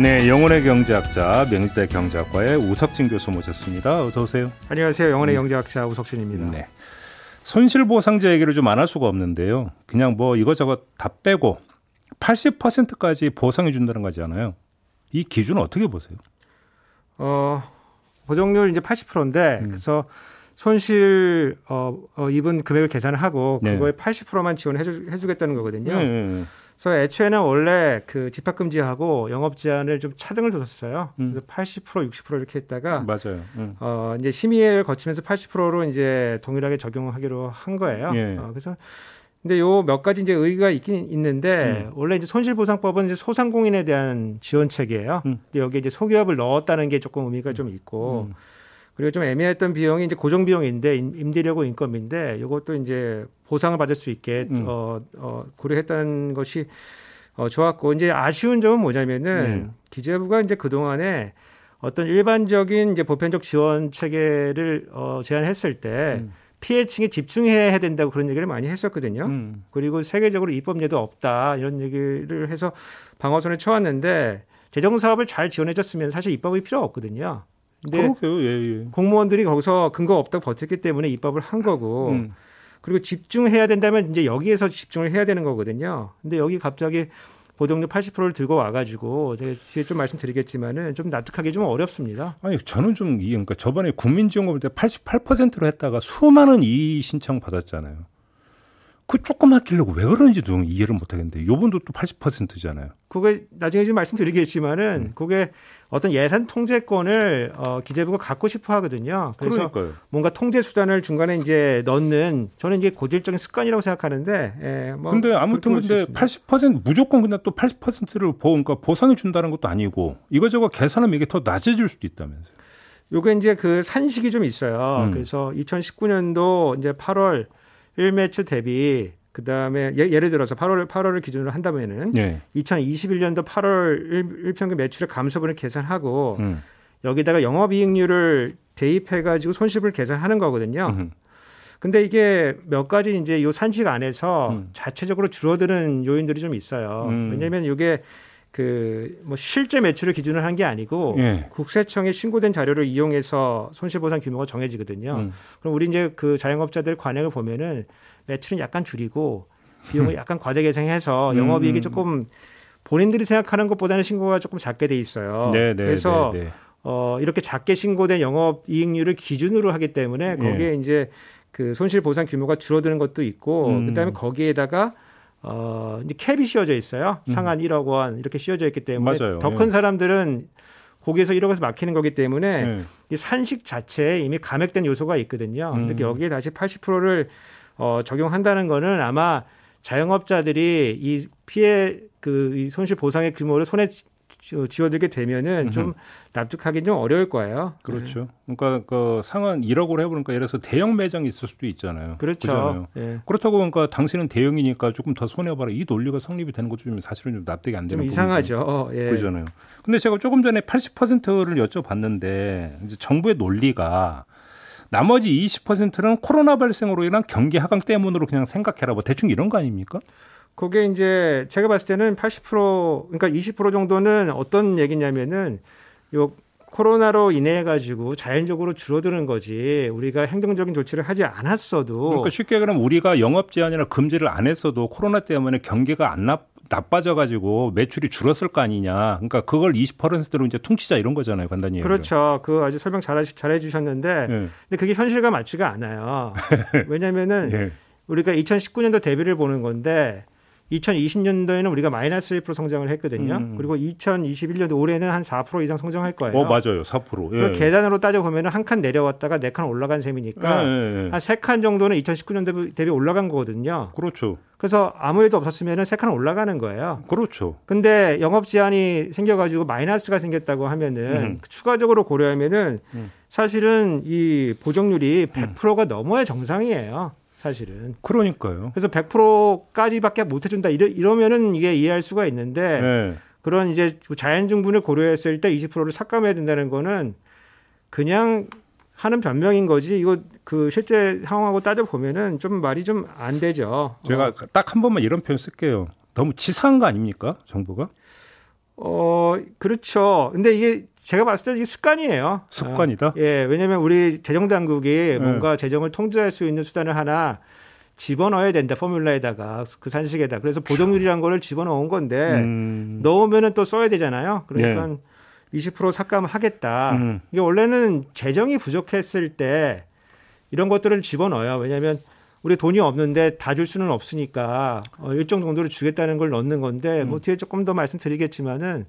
네, 영혼의 경제학자 명지대 경제학과의 우석진 교수 모셨습니다. 어서 오세요. 안녕하세요. 영혼의 음. 경제학자 우석진입니다. 네. 손실보상제 얘기를 좀 안 할 수가 없는데요. 그냥 뭐 이것저것 다 빼고 80%까지 보상해 준다는 거잖아요. 이 기준은 어떻게 보세요? 어, 보정률 이제 80%인데 음. 그래서 손실 어, 어, 입은 금액을 계산을 하고 네. 그거에 80%만 지원해 주, 해주겠다는 거거든요. 네, 네, 네. 그래서 애초에는 원래 그 집합 금지하고 영업 제한을 좀 차등을 뒀었어요. 음. 그래서 80% 60% 이렇게 했다가 맞아요. 음. 어 이제 심의를 거치면서 80%로 이제 동일하게 적용하기로 한 거예요. 예. 어, 그래서 근데 요 몇 가지 이제 의의가 있긴 있는데 음. 원래 이제 손실보상법은 이제 소상공인에 대한 지원책이에요. 음. 근데 여기 이제 소기업을 넣었다는 게 조금 의미가 좀 있고 음. 그리고 좀 애매했던 비용이 이제 고정 비용인데 임대료고 인건비인데 이것도 이제 보상을 받을 수 있게 음. 어, 어, 고려했다는 것이 어, 좋았고 이제 아쉬운 점은 뭐냐면은 네. 기재부가 이제 그 동안에 어떤 일반적인 이제 보편적 지원 체계를 어, 제안했을 때 음. 피해층에 집중해야 된다고 그런 얘기를 많이 했었거든요. 음. 그리고 세계적으로 입법례도 없다 이런 얘기를 해서 방어선을 쳐왔는데 재정 사업을 잘 지원해줬으면 사실 입법이 필요 없거든요. 그러게요. 예, 예. 공무원들이 거기서 근거 없다고 버텼기 때문에 입법을 한 거고 음. 그리고 집중해야 된다면 이제 여기에서 집중을 해야 되는 거거든요. 근데 여기 갑자기 보정률 80%를 들고 와가지고 제가 뒤에 좀 말씀드리겠지만은 좀 납득하기 좀 어렵습니다. 아니 저는 좀 이해 그러니까 저번에 국민지원금을 때 88%로 했다가 수많은 이의 신청 받았잖아요. 그 조금 아끼려고 왜 그런지도 이해를 못 하겠는데 요번도 또 80%잖아요. 그게 나중에 좀 말씀드리겠지만은 음. 그게 어떤 예산 통제권을 어, 기재부가 갖고 싶어 하거든요. 그래서 그러니까요. 뭔가 통제 수단을 중간에 이제 넣는 저는 이게 고질적인 습관이라고 생각하는데 예, 뭐 근데 아무튼 근데 80% 무조건 근데 또 80%를 보, 그러니까 보상해 준다는 것도 아니고 이거저거 계산하면 이게 더 낮아질 수도 있다면서요. 요게 이제 그 산식이 좀 있어요. 음. 그래서 2019년도 이제 8월 1매출 대비 그 다음에 예, 를 들어서 8월 8월을 기준으로 한다면은 예. 2021년도 8월 1, 평균 매출의 감소분을 계산하고 음. 여기다가 영업이익률을 대입해 가지고 손실을 계산하는 거거든요. 음. 근데 이게 몇 가지 이제 요 산식 안에서 음. 자체적으로 줄어드는 요인들이 좀 있어요. 음. 왜냐하면 이게 그 뭐 실제 매출을 기준으로 한 게 아니고 예. 국세청에 신고된 자료를 이용해서 손실보상 규모가 정해지거든요. 음. 그럼 우리 이제 그 자영업자들 관행을 보면은 매출은 약간 줄이고 비용을 약간 과대 계상해서 음. 영업이익이 조금 본인들이 생각하는 것보다는 신고가 조금 작게 돼 있어요. 네, 네, 그래서 네, 네. 어, 이렇게 작게 신고된 영업이익률을 기준으로 하기 때문에 거기에 네. 이제 그 손실 보상 규모가 줄어드는 것도 있고 음. 그다음에 거기에다가 어, 이제 캡이 씌워져 있어요. 음. 상한 음. 1억 원 이렇게 씌워져 있기 때문에 더큰 예. 사람들은 거기에서 1억에서 막히는 거기 때문에 네. 이 산식 자체에 이미 감액된 요소가 있거든요. 음. 근데 여기에 다시 80%를 어, 적용한다는 거는 아마 자영업자들이 이 피해 그 이 손실 보상의 규모를 손에 쥐어들게 되면은 좀 납득하기 좀 어려울 거예요. 그렇죠. 네. 그러니까 그 상한 1억으로 해보니까 예를 들어서 대형 매장이 있을 수도 있잖아요. 그렇죠. 네. 그렇다고 그러니까 당신은 대형이니까 조금 더 손해봐라. 이 논리가 성립이 되는 것도 좀 사실은 좀 납득이 안 되는 좀 이상하죠. 예. 그러잖아요. 근데 제가 조금 전에 80%를 여쭤봤는데 이제 정부의 논리가 나머지 20%는 코로나 발생으로 인한 경기 하강 때문으로 그냥 생각해라. 뭐 대충 이런 거 아닙니까? 그게 이제 제가 봤을 때는 80% 그러니까 20% 정도는 어떤 얘기냐면은 요 코로나로 인해 가지고 자연적으로 줄어드는 거지 우리가 행정적인 조치를 하지 않았어도 그러니까 쉽게 그러면 우리가 영업 제한이나 금지를 안 했어도 코로나 때문에 경기가 안 나, 나빠져 가지고 매출이 줄었을 거 아니냐. 그러니까 그걸 20%로 이제 퉁치자 이런 거잖아요, 간단히. 그렇죠. 그 아주 설명 잘 잘 해 주셨는데 네. 근데 그게 현실과 맞지가 않아요. 왜냐면은 네. 우리가 2019년도 대비를 보는 건데 2020년도에는 우리가 마이너스 1% 성장을 했거든요. 음. 그리고 2021년도 올해는 한 4% 이상 성장할 거예요. 어, 맞아요. 4%. 예. 그 계단으로 따져 보면 한 칸 내려왔다가 네 칸 올라간 셈이니까 예, 예, 예. 한세 칸 정도는 2019년도 대비 올라간 거거든요. 그렇죠. 그래서 아무 일도 없었으면 세 칸 올라가는 거예요. 그렇죠. 근데 영업 제한이 생겨가지고 마이너스가 생겼다고 하면은 음. 추가적으로 고려하면은 음. 사실은 이 보정률이 100%가 음. 넘어야 정상이에요. 사실은. 그러니까요. 그래서 100%까지밖에 못 해준다. 이러, 이러면은 이게 이해할 수가 있는데 네. 그런 이제 자연 증분을 고려했을 때 20%를 삭감해야 된다는 거는 그냥 하는 변명인 거지 이거 그 실제 상황하고 따져 보면은 좀 말이 좀 안 되죠. 제가 어. 딱한 번만 이런 표현 쓸게요. 너무 치사한 거 아닙니까 정부가? 어 그렇죠. 근데 이게 제가 봤을 때 이게 습관이에요. 습관이다. 어, 예, 왜냐하면 우리 재정 당국이 네. 뭔가 재정을 통제할 수 있는 수단을 하나 집어넣어야 된다 포뮬라에다가 그 산식에다. 그래서 보정률이란 거를 집어넣은 건데 음. 넣으면은 또 써야 되잖아요. 그러니까 네. 20% 삭감하겠다. 음. 이게 원래는 재정이 부족했을 때 이런 것들을 집어넣어요. 왜냐하면 우리 돈이 없는데 다 줄 수는 없으니까 어, 일정 정도를 주겠다는 걸 넣는 건데 음. 뭐 뒤에 조금 더 말씀드리겠지만은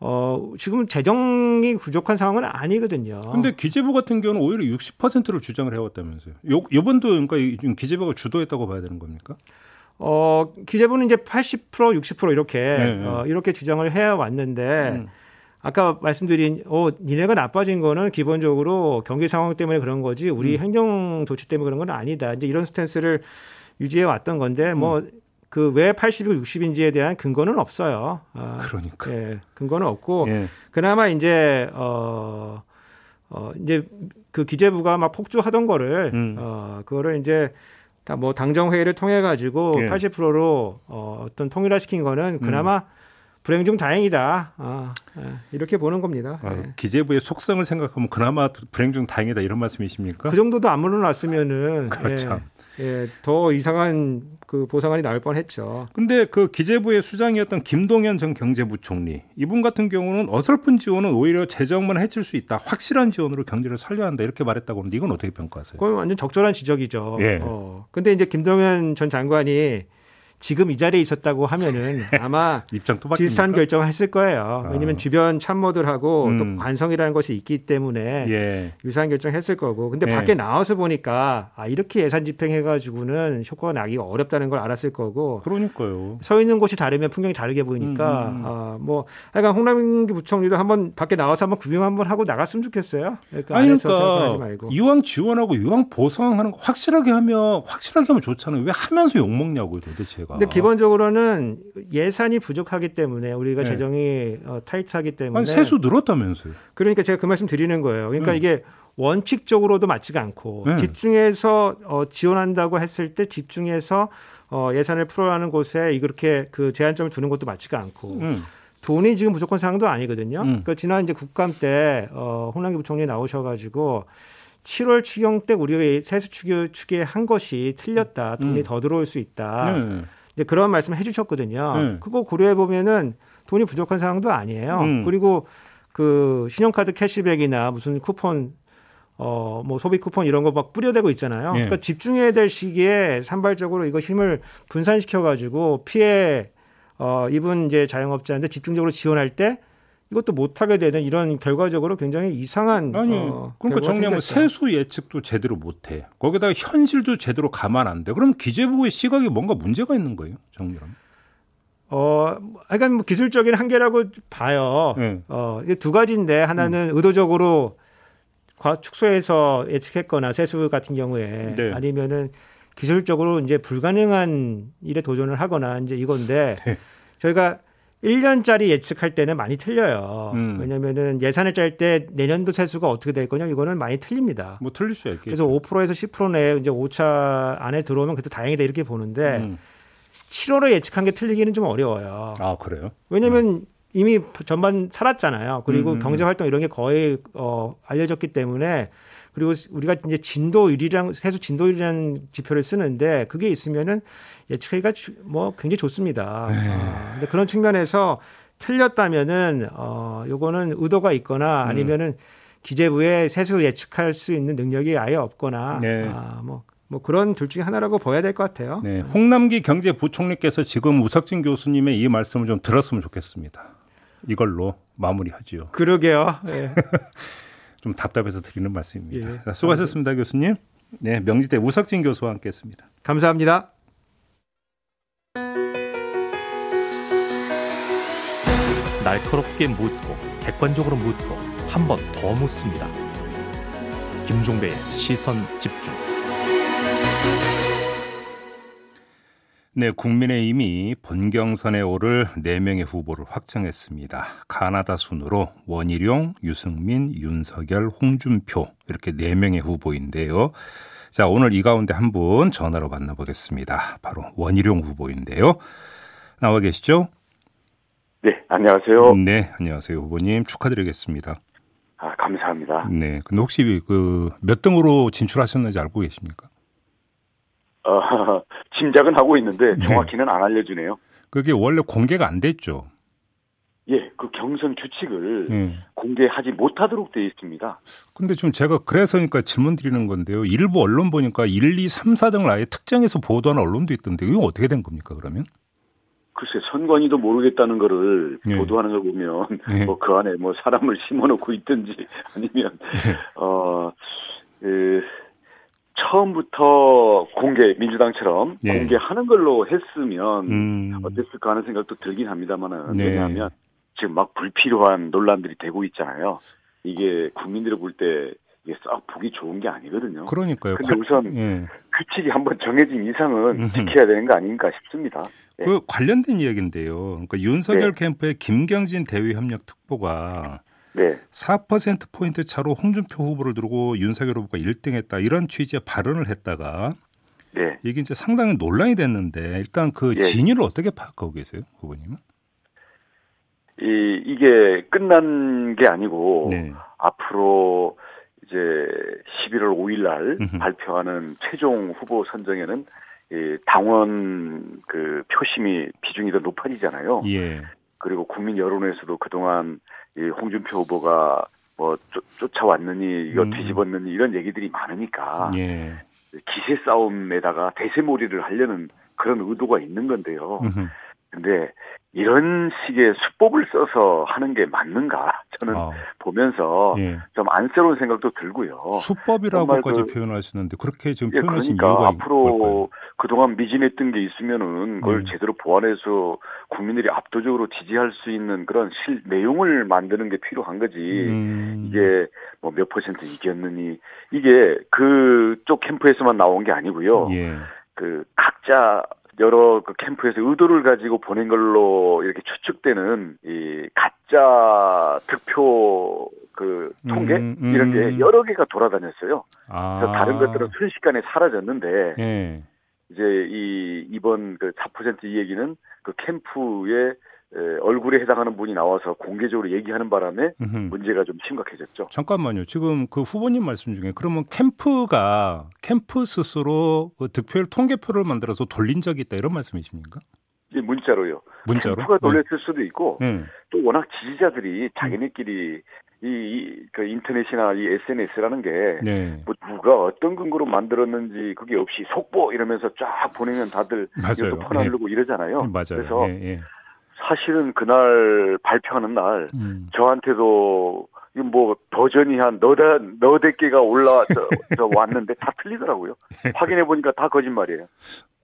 어, 지금 재정이 부족한 상황은 아니거든요. 근데 기재부 같은 경우는 오히려 60%를 주장을 해왔다면서요. 요, 요번도 그러니까 기재부가 주도했다고 봐야 되는 겁니까? 어, 기재부는 이제 80% 60% 이렇게, 네, 네. 어, 이렇게 주장을 해 왔는데, 음. 아까 말씀드린 어 니네가 나빠진 거는 기본적으로 경기 상황 때문에 그런 거지 우리 음. 행정 조치 때문에 그런 건 아니다. 이제 이런 스탠스를 유지해 왔던 건데 뭐 음. 그 왜 80이고 60인지에 대한 근거는 없어요. 아, 그러니까. 예, 근거는 없고 예. 그나마 이제 어, 어 이제 그 기재부가 막 폭주하던 거를 음. 어 그거를 이제 다 뭐 당정 회의를 통해 가지고 예. 80%로 어 어떤 통일화 시킨 거는 그나마 음. 불행 중 다행이다. 아, 예, 이렇게 보는 겁니다. 아, 네. 기재부의 속성을 생각하면 그나마 불행 중 다행이다 이런 말씀이십니까? 그 정도도 안 물어놨으면은 그렇죠. 예, 예, 더 이상한 그 보상안이 나올 뻔했죠. 근데 그 기재부의 수장이었던 김동연 전 경제부총리 이분 같은 경우는 어설픈 지원은 오히려 재정만 해칠 수 있다. 확실한 지원으로 경제를 살려야 한다 이렇게 말했다고 하는데 이건 어떻게 평가하세요? 그건 완전 적절한 지적이죠. 예. 어. 근데 이제 김동연 전 장관이 지금 이 자리에 있었다고 하면은 아마 입장 또 비슷한 결정을 했을 거예요. 아. 왜냐하면 주변 참모들하고 음. 또 관성이라는 것이 있기 때문에 예. 유사한 결정을 했을 거고. 근데 예. 밖에 나와서 보니까 아 이렇게 예산 집행해가지고는 효과가 나기가 어렵다는 걸 알았을 거고. 그러니까요. 서 있는 곳이 다르면 풍경이 다르게 보이니까 음. 음, 음. 아 뭐 하여간 홍남기 부총리도 한번 밖에 나와서 한번 구경 한번 하고 나갔으면 좋겠어요. 그러니까 아니 그러니까 이왕 지원하고 이왕 보상하는 거 확실하게 하면 확실하게 하면 좋잖아요. 왜 하면서 욕 먹냐고요 도대체 가. 근데 기본적으로는 예산이 부족하기 때문에 우리가 네. 재정이 어, 타이트하기 때문에 아니, 세수 늘었다면서요. 그러니까 제가 그 말씀 드리는 거예요. 그러니까 네. 이게 원칙적으로도 맞지가 않고 네. 집중해서 어, 지원한다고 했을 때 집중해서 어, 예산을 풀어가는 곳에 이렇게 그 제한점을 두는 것도 맞지가 않고 음. 돈이 지금 무조건 상황도 아니거든요. 음. 그러니까 지난 이제 국감 때 어, 홍남기 부총리 나오셔가지고 7월 추경 때 우리가 세수 추계, 추계한 것이 틀렸다. 돈이 음. 더 들어올 수 있다. 네. 이제 그런 말씀을 해주셨거든요. 네. 그거 고려해 보면은 돈이 부족한 상황도 아니에요. 음. 그리고 그 신용카드 캐시백이나 무슨 쿠폰 어, 뭐 소비 쿠폰 이런 거 막 뿌려대고 있잖아요. 네. 그러니까 집중해야 될 시기에 산발적으로 이거 힘을 분산시켜 가지고 피해 어, 입은 이제 자영업자한테 집중적으로 지원할 때 이것도 못하게 되는 이런 결과적으로 굉장히 이상한 아니 어, 그러니까 정리하면 세수 예측도 제대로 못해 거기다가 현실도 제대로 감안 안 돼. 그럼 기재부의 시각이 뭔가 문제가 있는 거예요, 정리하면. 어, 그러니까 뭐 기술적인 한계라고 봐요. 네. 어, 이게 두 가지인데 하나는 음. 의도적으로 과 축소해서 예측했거나 세수 같은 경우에 네. 아니면은 기술적으로 이제 불가능한 일에 도전을 하거나 이제 이건데 네. 저희가 1년짜리 예측할 때는 많이 틀려요. 음. 왜냐면은 예산을 짤 때 내년도 세수가 어떻게 될 거냐 이거는 많이 틀립니다. 뭐 틀릴 수 있겠죠. 그래서 5%에서 10% 내에 이제 5차 안에 들어오면 그때 다행이다 이렇게 보는데 음. 7월에 예측한 게 틀리기는 좀 어려워요. 아, 그래요? 왜냐면 음. 이미 전반 살았잖아요. 그리고 음. 음 경제 활동 이런 게 거의 어 알려졌기 때문에 그리고 우리가 이제 진도율이랑 세수 진도율이라는 지표를 쓰는데 그게 있으면은 예측하기가 뭐 굉장히 좋습니다. 네. 아, 근데 그런 측면에서 틀렸다면은 어 요거는 의도가 있거나 음. 아니면은 음. 기재부의 세수 예측할 수 있는 능력이 아예 없거나 네. 아, 뭐, 뭐 그런 둘 중에 하나라고 봐야 될 것 같아요. 네. 홍남기 경제부총리께서 지금 우석진 교수님의 이 말씀을 좀 들었으면 좋겠습니다. 이걸로 마무리하지요. 그러게요. 네. 좀 답답해서 드리는 말씀입니다. 예. 수고하셨습니다, 감사합니다. 교수님. 네, 명지대 우석진 교수와 함께했습니다. 감사합니다. 날카롭게 묻고 객관적으로 묻고 한 번 더 묻습니다. 김종배의 시선 집중. 네, 국민의힘이 본경선에 오를 4명의 후보를 확정했습니다. 가나다 순으로 원희룡, 유승민, 윤석열, 홍준표 이렇게 4명의 후보인데요. 자, 오늘 이 가운데 한 분 전화로 만나보겠습니다. 바로 원희룡 후보인데요. 나와 계시죠? 네, 안녕하세요. 네, 안녕하세요, 후보님. 축하드리겠습니다. 아, 감사합니다. 네. 근데 혹시 그 몇 등으로 진출하셨는지 알고 계십니까? 어, 짐작은 하고 있는데 네. 정확히는 네. 안 알려주네요. 그게 원래 공개가 안 됐죠. 예, 그 경선 규칙을 네. 공개하지 못하도록 되어 있습니다. 근데 좀 제가 그래서니까 질문 드리는 건데요. 일부 언론 보니까 1, 2, 3, 4등을 아예 특정해서 보도하는 언론도 있던데 이거 어떻게 된 겁니까, 그러면? 글쎄 선관위도 모르겠다는 거를 네. 보도하는 걸 보면 네. 뭐그 안에 뭐 사람을 심어놓고 있든지 아니면 네. 어 그, 처음부터 공개 민주당처럼 네. 공개하는 걸로 했으면 음. 어땠을까 하는 생각도 들긴 합니다만은 네. 왜냐하면 지금 막 불필요한 논란들이 되고 있잖아요. 이게 국민들이 볼 때 이게 썩 보기 좋은 게 아니거든요. 그러니까요. 근데 우선 예. 규칙이 한번 정해진 이상은 음. 지켜야 되는 거 아닌가 싶습니다. 네. 그 관련된 이야기인데요. 그러니까 윤석열 네. 캠프의 김경진 대외협력 특보가 네. 4% 포인트 차로 홍준표 후보를 두고 윤석열 후보가 1등 했다 이런 취지의 발언을 했다가 네. 이게 이제 상당히 논란이 됐는데 일단 그 예. 진위를 어떻게 파악하고 계세요, 후보님은? 이 이게 끝난 게 아니고 네. 앞으로 이제 11월 5일 날 발표하는 최종 후보 선정에는 이 당원 그 표심이 비중이 더 높아지잖아요. 예. 그리고 국민 여론에서도 그동안 이 홍준표 후보가 뭐 쫓, 아왔느니 이거 음. 뒤집었느니 이런 얘기들이 많으니까 예. 기세 싸움에다가 대세몰이를 하려는 그런 의도가 있는 건데요. 음흠. 근데 이런 식의 수법을 써서 하는 게 맞는가 저는 아. 보면서 예. 좀 안쓰러운 생각도 들고요. 수법이라고까지 그, 표현하시는데 그렇게 지금 예, 표현하신 그러니까 이유가 앞으로 그동안 미진했던 게 있으면은 그걸 음. 제대로 보완해서 국민들이 압도적으로 지지할 수 있는 그런 실 내용을 만드는 게 필요한 거지. 음. 이게 뭐 몇 퍼센트 이겼느니 이게 그쪽 캠프에서만 나온 게 아니고요. 예. 그 각자 여러 그 캠프에서 의도를 가지고 보낸 걸로 이렇게 추측되는 이 가짜 득표 그 통계 음, 음. 이런 게 여러 개가 돌아다녔어요. 아. 그래서 다른 것들은 순식간에 사라졌는데 예. 이제 이 이번 그 4%이 얘기는 그 캠프의 얼굴에 해당하는 분이 나와서 공개적으로 얘기하는 바람에 음흠. 문제가 좀 심각해졌죠. 잠깐만요. 지금 그 후보님 말씀 중에 그러면 캠프가 캠프 스스로 그 득표율 통계표를 만들어서 돌린 적이 있다 이런 말씀이십니까? 예, 문자로요. 문자로? 캠프가 돌렸을 네. 수도 있고 네. 또 워낙 지지자들이 자기네끼리 이, 이, 그 인터넷이나 이 SNS라는 게, 네. 뭐 누가 어떤 근거로 만들었는지 그게 없이 속보 이러면서 쫙 보내면 다들 이것도 퍼나르고 예. 이러잖아요. 맞아요. 그래서 예, 예. 사실은 그날 발표하는 날 음. 저한테도 뭐 버전이 한 너다 너댓 개가 올라 저, 저 왔는데 다 틀리더라고요. 확인해 보니까 다 거짓말이에요.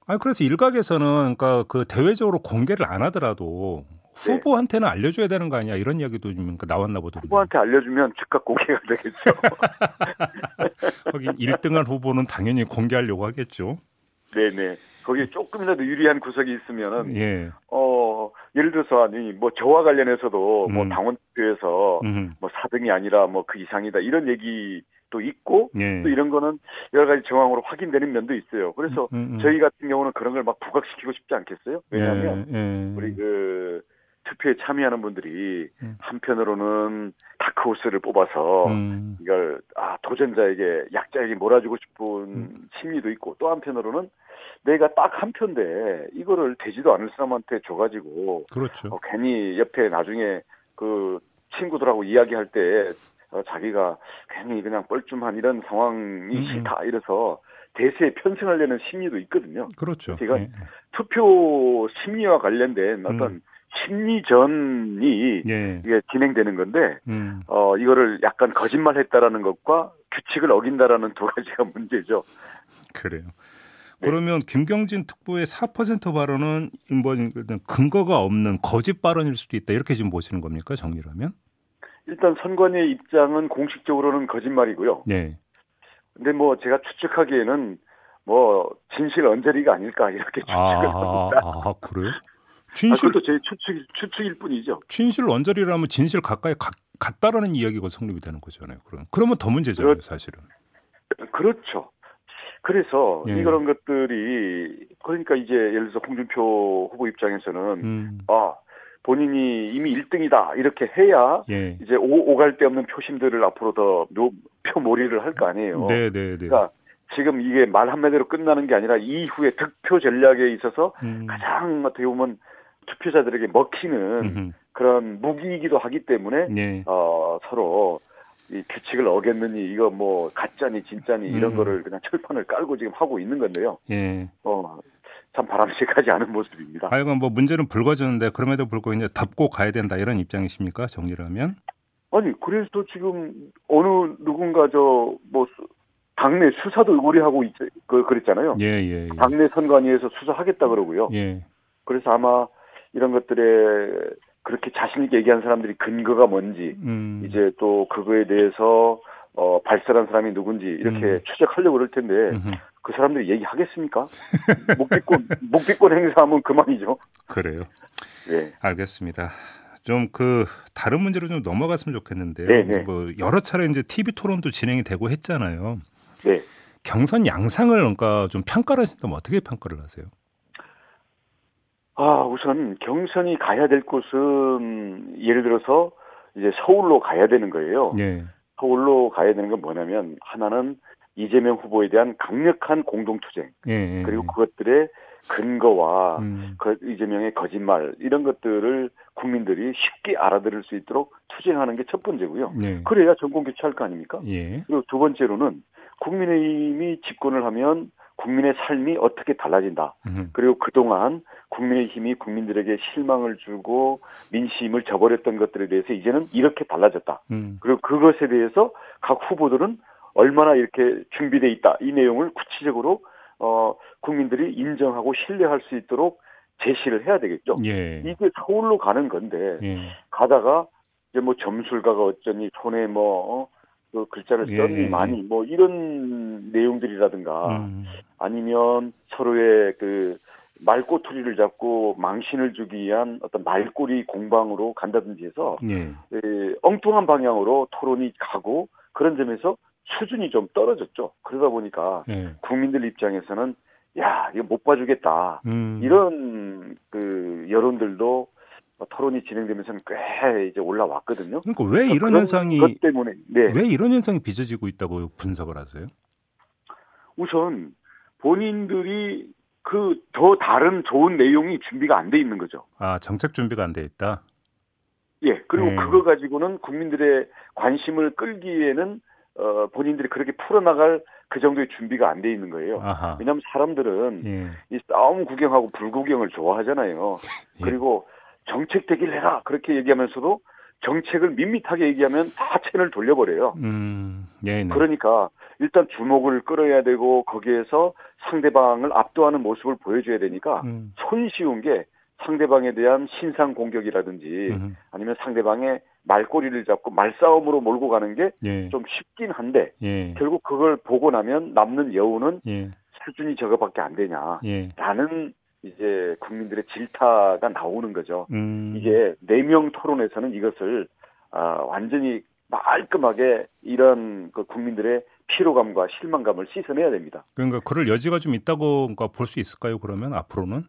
아 그래서 일각에서는 그러니까 그 대외적으로 공개를 안 하더라도 네. 후보한테는 네. 알려줘야 되는 거 아니야 이런 이야기도 좀 그러니까 나왔나 보던데. 후보한테 알려주면 즉각 공개가 되겠죠. 하긴 1등한 후보는 당연히 공개하려고 하겠죠. 네네. 거기에 조금이라도 유리한 구석이 있으면은 예. 어 예를 들어서 아니 뭐 저와 관련해서도 뭐 음. 뭐 당원 투표에서 음. 뭐 4등이 아니라 뭐 그 이상이다 이런 얘기도 있고 예. 또 이런 거는 여러 가지 정황으로 확인되는 면도 있어요. 그래서 음, 음, 음. 저희 같은 경우는 그런 걸 막 부각시키고 싶지 않겠어요? 왜냐하면 예. 예. 우리 그 투표에 참여하는 분들이 음. 한편으로는 다크호스를 뽑아서 음. 이걸 아 도전자에게 약자에게 몰아주고 싶은 음. 심리도 있고 또 한편으로는 내가 딱한 표인데 이거를 되지도 않을 사람한테 줘가지고 그렇죠. 어, 괜히 옆에 나중에 그 친구들하고 이야기할 때 어, 자기가 괜히 그냥 뻘쭘한 이런 상황이 음. 싫다 이래서 대세에 편승하려는 심리도 있거든요. 그렇죠. 제가 예. 투표 심리와 관련된 어떤 음. 심리전이 예. 이게 진행되는 건데 음. 어 이거를 약간 거짓말했다라는 것과 규칙을 어긴다라는 두 가지가 문제죠. 그래요. 네. 그러면 김경진 특보의 4% 발언은 뭐 근거가 없는 거짓 발언일 수도 있다 이렇게 지금 보시는 겁니까 정리하면? 일단 선관위의 입장은 공식적으로는 거짓말이고요. 네. 근데 뭐 제가 추측하기에는 뭐 진실 언저리가 아닐까 이렇게 추측을 아, 합니다. 아, 그래요? 진실 아, 그것도 제 추측 추측일 뿐이죠. 진실 언저리라면 진실 가까이 가, 갔다라는 이야기가 성립이 되는 거잖아요. 그럼 그러면 더 문제잖아요, 그렇, 사실은. 그렇죠. 그래서 예. 이런 것들이 그러니까 이제 예를 들어서 홍준표 후보 입장에서는 음. 아 본인이 이미 1등이다 이렇게 해야 예. 이제 오, 오갈 데 없는 표심들을 앞으로 더 표 몰이를 할 거 아니에요. 네, 네, 네. 그러니까 지금 이게 말 한마디로 끝나는 게 아니라 이후에 득표 전략에 있어서 음. 가장 어떻게 보면 투표자들에게 먹히는. 그런 무기이기도 하기 때문에 예. 어, 서로 이 규칙을 어겼느니 이거 뭐 가짜니 진짜니 이런 음. 거를 그냥 철판을 깔고 지금 하고 있는 건데요. 예. 어, 참 바람직하지 않은 모습입니다. 하여간 뭐 문제는 불거졌는데 그럼에도 불구하고 이제 덮고 가야 된다 이런 입장이십니까? 정리를 하면? 아니 그래서 지금 어느 누군가 저 뭐 당내 수사도 의구리하고 있, 그 그랬잖아요. 예, 예, 예. 당내 선관위에서 수사하겠다 그러고요. 예. 그래서 아마 이런 것들에 그렇게 자신 있게 얘기한 사람들이 근거가 뭔지 음. 이제 또 그거에 대해서 어 발설한 사람이 누군지 이렇게 음. 추적하려고 그럴 텐데 음흠. 그 사람들이 얘기하겠습니까? 묵비권 묵비권 행사하면 그만이죠. 그래요. 네. 알겠습니다. 좀 그 다른 문제로 좀 넘어갔으면 좋겠는데요. 네네. 네. 뭐 여러 차례 이제 TV 토론도 진행이 되고 했잖아요. 네. 경선 양상을 그러니까 좀 평가를 하신다면 어떻게 평가를 하세요? 아, 우선 경선이 가야 될 곳은 예를 들어서 이제 서울로 가야 되는 거예요. 네. 서울로 가야 되는 건 뭐냐면 하나는 이재명 후보에 대한 강력한 공동투쟁 네. 그리고 그것들의 근거와 음. 그 이재명의 거짓말 이런 것들을 국민들이 쉽게 알아들을 수 있도록 투쟁하는 게 첫 번째고요. 네. 그래야 정권 교체할 거 아닙니까? 예. 그리고 두 번째로는 국민의힘이 집권을 하면 국민의 삶이 어떻게 달라진다. 음. 그리고 그동안 국민의힘이 국민들에게 실망을 주고 민심을 저버렸던 것들에 대해서 이제는 이렇게 달라졌다. 음. 그리고 그것에 대해서 각 후보들은 얼마나 이렇게 준비돼 있다. 이 내용을 구체적으로 어 국민들이 인정하고 신뢰할 수 있도록 제시를 해야 되겠죠. 예. 이게 서울로 가는 건데 예. 가다가 이제 뭐 점술가가 어쩌니 손에 뭐 어, 그 글자를 예, 썼니 예, 많이 뭐 이런 내용들이라든가 음. 아니면 서로의 그 말꼬투리를 잡고 망신을 주기 위한 어떤 말꼬리 공방으로 간다든지 해서 예. 에, 엉뚱한 방향으로 토론이 가고 그런 점에서 수준이 좀 떨어졌죠. 그러다 보니까 예. 국민들 입장에서는 야 이거 못 봐주겠다 음. 이런 그 여론들도 토론이 진행되면서는 꽤 이제 올라왔거든요. 그러니까 왜 이런 현상이 것 때문에 네. 왜 이런 현상이 빚어지고 있다고 분석을 하세요? 우선 본인들이 그 더 다른 좋은 내용이 준비가 안 돼 있는 거죠. 아 정책 준비가 안 돼 있다. 예 그리고 네. 그거 가지고는 국민들의 관심을 끌기에는 어 본인들이 그렇게 풀어나갈 그 정도의 준비가 안 돼 있는 거예요. 아하. 왜냐하면 사람들은 예. 이 싸움 구경하고 불구경을 좋아하잖아요. 예. 그리고 정책 대기를 해라 그렇게 얘기하면서도 정책을 밋밋하게 얘기하면 다 채널 돌려버려요. 음, 네, 네. 그러니까 일단 주목을 끌어야 되고 거기에서 상대방을 압도하는 모습을 보여줘야 되니까 음. 손쉬운 게 상대방에 대한 신상 공격이라든지 음. 아니면 상대방의 말꼬리를 잡고 말싸움으로 몰고 가는 게좀 예. 쉽긴 한데 예. 결국 그걸 보고 나면 남는 여우는 예. 수준이 저거밖에 안 되냐라는 예. 이제 국민들의 질타가 나오는 거죠. 음. 이게 네 명 토론에서는 이것을 아, 완전히 말끔하게 이런 그 국민들의 피로감과 실망감을 씻어내야 됩니다. 그러니까 그럴 여지가 좀 있다고 그러니까 볼 수 있을까요? 그러면 앞으로는?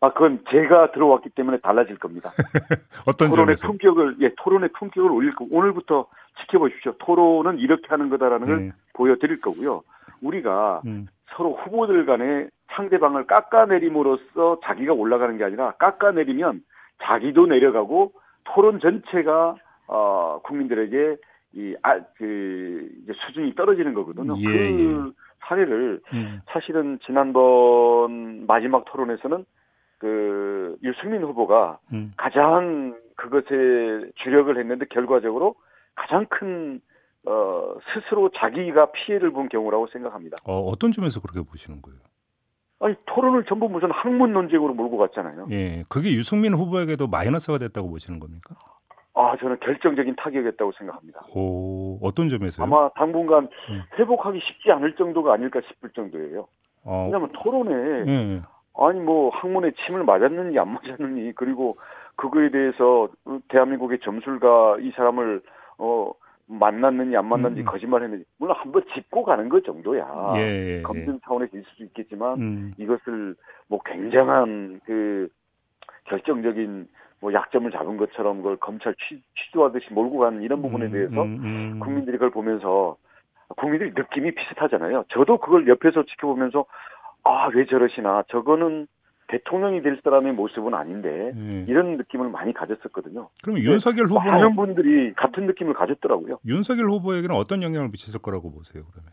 아, 그건 제가 들어왔기 때문에 달라질 겁니다. 어떤 토론의 점에서? 품격을 예, 토론의 품격을 올릴 거 오늘부터 지켜보십시오. 토론은 이렇게 하는 거다라는 네. 걸 보여드릴 거고요. 우리가 음. 서로 후보들 간에 상대방을 깎아내림으로써 자기가 올라가는 게 아니라 깎아내리면 자기도 내려가고 토론 전체가 어 국민들에게 이 아 그 이제 수준이 떨어지는 거거든요. 예, 그 예. 사례를 음. 사실은 지난번 마지막 토론에서는 그 유승민 후보가 음. 가장 그것에 주력을 했는데 결과적으로 가장 큰 어, 스스로 자기가 피해를 본 경우라고 생각합니다. 어, 어떤 점에서 그렇게 보시는 거예요? 아니 토론을 전부 무슨 학문 논쟁으로 몰고 갔잖아요. 예, 그게 유승민 후보에게도 마이너스가 됐다고 보시는 겁니까? 아, 저는 결정적인 타격이었다고 생각합니다. 오, 어떤 점에서요? 아마 당분간 네. 회복하기 쉽지 않을 정도가 아닐까 싶을 정도예요. 어. 왜냐하면 토론에 네. 아니 뭐 학문에 침을 맞았는지 안 맞았는지 그리고 그거에 대해서 대한민국의 점술가 이 사람을 어 만났느니 안 만났는지 음. 거짓말했는지 물론 한번 짚고 가는 것 정도야. 예, 예, 예. 검증 차원에서 있을 수 있겠지만 음. 이것을 뭐 굉장한 그 결정적인 뭐 약점을 잡은 것처럼 그걸 검찰 취, 취조하듯이 몰고 가는 이런 부분에 음, 대해서 음, 음, 국민들이 그걸 보면서 국민들이 느낌이 비슷하잖아요. 저도 그걸 옆에서 지켜보면서 아 왜 저러시나 저거는 대통령이 될 사람의 모습은 아닌데 음. 이런 느낌을 많이 가졌었거든요. 그럼 윤석열 후보는 많은 분들이 같은 느낌을 가졌더라고요. 윤석열 후보에게는 어떤 영향을 미쳤을 거라고 보세요, 그러면?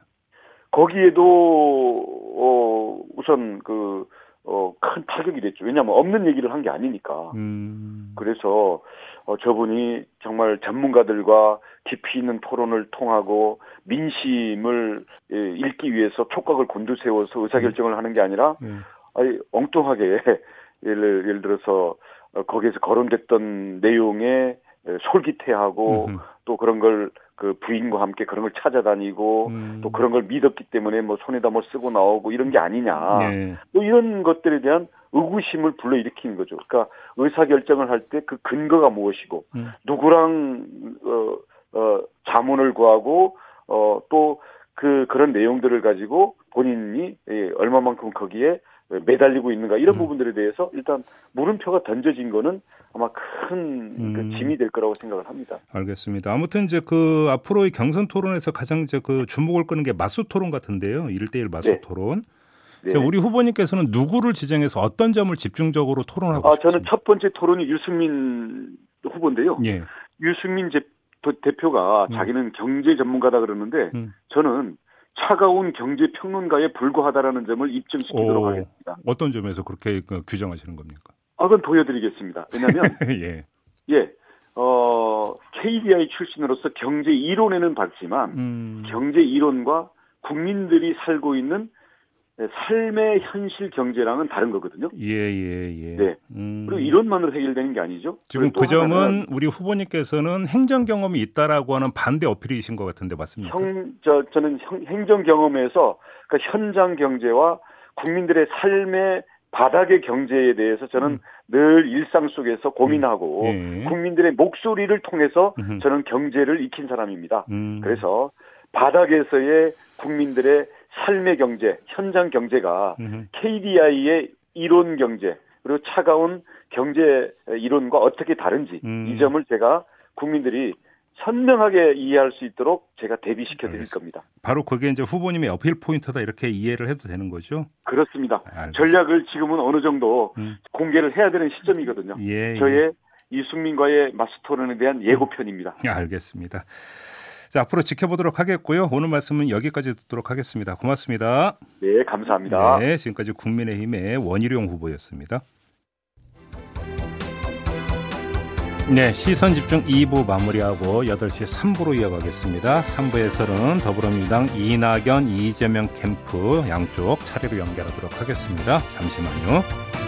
거기에도 어 우선 그 어, 큰 타격이 됐죠. 왜냐하면 없는 얘기를 한 게 아니니까. 음. 그래서 어, 저분이 정말 전문가들과 깊이 있는 토론을 통하고 민심을 예, 읽기 위해서 촉각을 곤두세워서 의사결정을 하는 게 아니라 음. 아니, 엉뚱하게 예를, 예를 들어서 어, 거기에서 거론됐던 내용에 솔깃해하고 음흠. 또 그런 걸 그 부인과 함께 그런 걸 찾아다니고 음. 또 그런 걸 믿었기 때문에 뭐 손에다 뭐 쓰고 나오고 이런 게 아니냐. 네. 또 이런 것들에 대한 의구심을 불러일으키는 거죠. 그러니까 의사 결정을 할 때 그 근거가 무엇이고 음. 누구랑 어, 어, 자문을 구하고 어, 또 그 그런 내용들을 가지고 본인이 예, 얼마만큼 거기에 매달리고 있는가 이런 음. 부분들에 대해서 일단 물음표가 던져진 거는 아마 큰그 음. 짐이 될 거라고 생각을 합니다. 알겠습니다. 아무튼 이제 그 앞으로의 경선 토론에서 가장 이제 그 주목을 끄는 게 마수 토론 같은데요. 1대1 마수 네. 토론. 네. 우리 후보님께서는 누구를 지정해서 어떤 점을 집중적으로 토론하고 아, 싶습니까? 저는 첫 번째 토론이 유승민 후보인데요. 예. 유승민 대표가 음. 자기는 경제 전문가다 그러는데 음. 저는 차가운 경제 평론가에 불과하다라는 점을 입증시키도록 오, 하겠습니다. 어떤 점에서 그렇게 그 규정하시는 겁니까? 아, 그건 보여드리겠습니다. 왜냐하면 예. 예. 어, KDI 출신으로서 경제 이론에는 봤지만 음. 경제 이론과 국민들이 살고 있는 삶의 현실 경제랑은 다른 거거든요. 예, 예, 예. 네. 음. 그리고 이론만으로 해결되는 게 아니죠. 지금 그 점은 우리 후보님께서는 행정 경험이 있다라고 하는 반대 어필이신 것 같은데 맞습니까? 형, 저, 저는 형, 행정 경험에서 그 현장 경제와 국민들의 삶의 바닥의 경제에 대해서 저는 음. 늘 일상 속에서 고민하고 음. 예. 국민들의 목소리를 통해서 음. 저는 경제를 익힌 사람입니다. 음. 그래서 바닥에서의 국민들의 삶의 경제, 현장 경제가. KDI의 이론 경제 그리고 차가운 경제 이론과 어떻게 다른지 음. 이 점을 제가 국민들이 선명하게 이해할 수 있도록 제가 대비시켜 드릴 겁니다. 바로 그게 이제 후보님의 어필 포인트다 이렇게 이해를 해도 되는 거죠? 그렇습니다. 알 전략을 지금은 어느 정도 음. 공개를 해야 되는 시점이거든요. 예, 예. 저의 이승민과의 마스토론에 대한 예고편입니다. 예, 알겠습니다. 자, 앞으로 지켜보도록 하겠고요. 오늘 말씀은 여기까지 듣도록 하겠습니다. 고맙습니다. 네, 감사합니다. 네, 지금까지 국민의힘의 원희룡 후보였습니다. 네, 시선 집중 2부 마무리하고 8시 3부로 이어가겠습니다. 3부에서는 더불어민주당 이낙연, 이재명 캠프 양쪽 차례로 연결하도록 하겠습니다. 잠시만요.